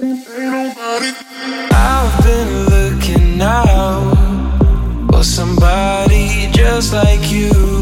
I've been looking out for somebody just like you.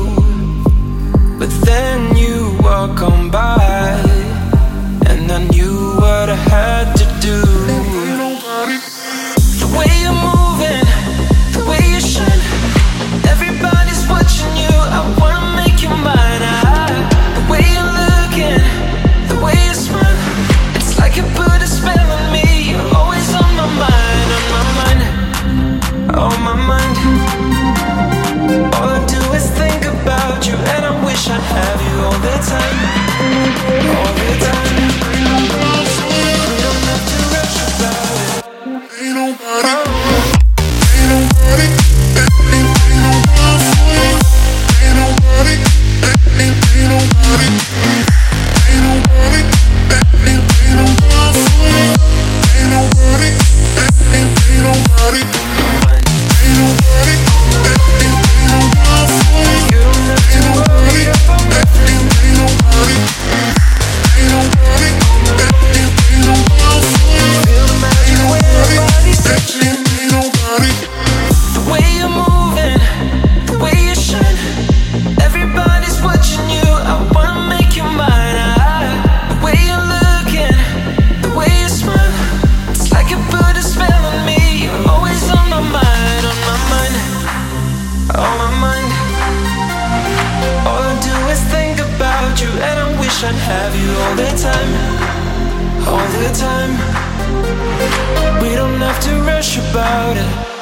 Thank you. wish I'd have you all the time, all the time. We don't have to rush about it.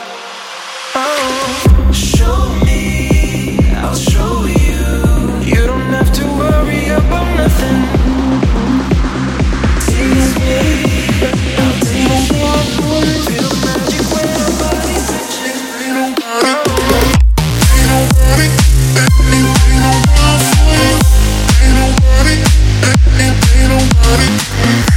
Let it be.